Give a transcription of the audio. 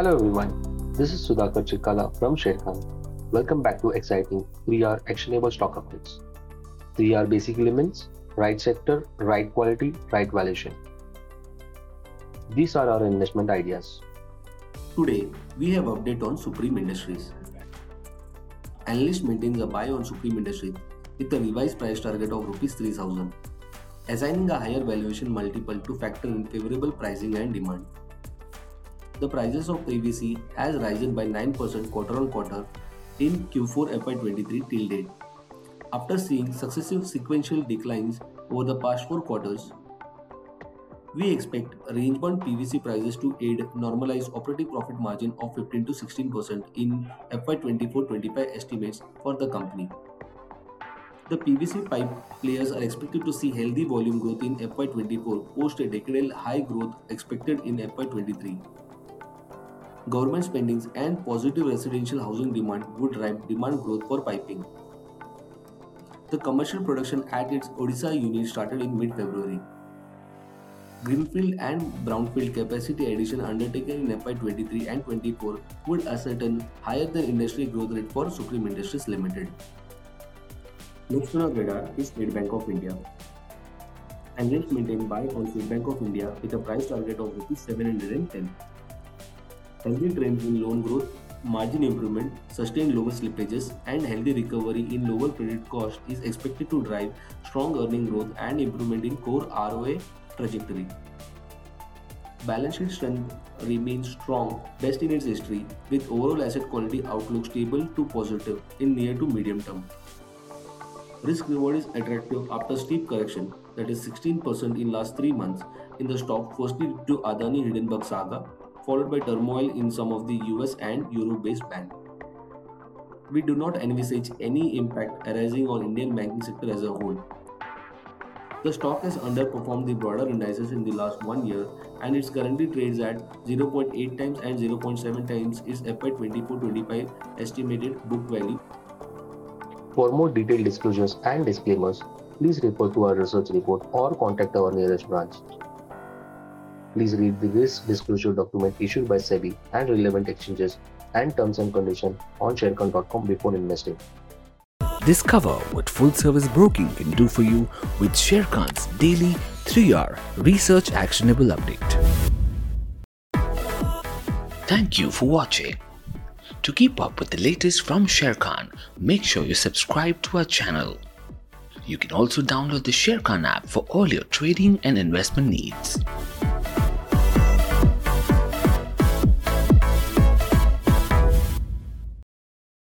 Hello everyone, this is Sudhakar Chikala from Sharekhan. Welcome back to exciting 3R actionable stock updates. 3R basic elements, right sector, right quality, right valuation. These are our investment ideas. Today, we have update on Supreme Industries. Analyst maintains a buy on Supreme Industries with a revised price target of Rs 3000, assigning a higher valuation multiple to factor in favorable pricing and demand the prices of PVC has risen by 9% quarter on quarter in Q4 FY23 till date. After seeing successive sequential declines over the past four quarters, we expect range-bound PVC prices to aid normalized operating profit margin of 15 to 16% in FY24-25 estimates for the company. The PVC pipe players are expected to see healthy volume growth in FY24 post a decadal high growth expected in FY23 government spendings and positive residential housing demand would drive demand growth for piping. The commercial production at its Odisha unit started in mid-February. Greenfield and brownfield capacity addition undertaken in FY23 and 24 would ascertain higher than industry growth rate for Supreme Industries Limited. Next on our radar is State Bank of India. Analysts maintain buy on State Bank of India with a price target of Rs 710. Healthy trends in loan growth, margin improvement, sustained lower slippages, and healthy recovery in lower credit cost is expected to drive strong earning growth and improvement in core ROA trajectory. Balance sheet strength remains strong, best in its history, with overall asset quality outlook stable to positive in near to medium term. Risk reward is attractive after steep correction, that is 16% in last 3 months, in the stock firstly due to Adani Hindenburg saga followed by turmoil in some of the US and Euro based banks. We do not envisage any impact arising on Indian banking sector as a whole. The stock has underperformed the broader indices in the last one year and it currently trades at 0.8 times and 0.7 times its FY24-25 estimated book value. For more detailed disclosures and disclaimers, please refer to our research report or contact our nearest branch. Please read the risk disclosure document issued by SEBI and relevant exchanges and terms and conditions on sharekhan.com before investing. Discover what full service broking can do for you with Sharekhan's daily 3R research actionable update. Thank you for watching. To keep up with the latest from Sharekhan, make sure you subscribe to our channel. You can also download the Sharekhan app for all your trading and investment needs.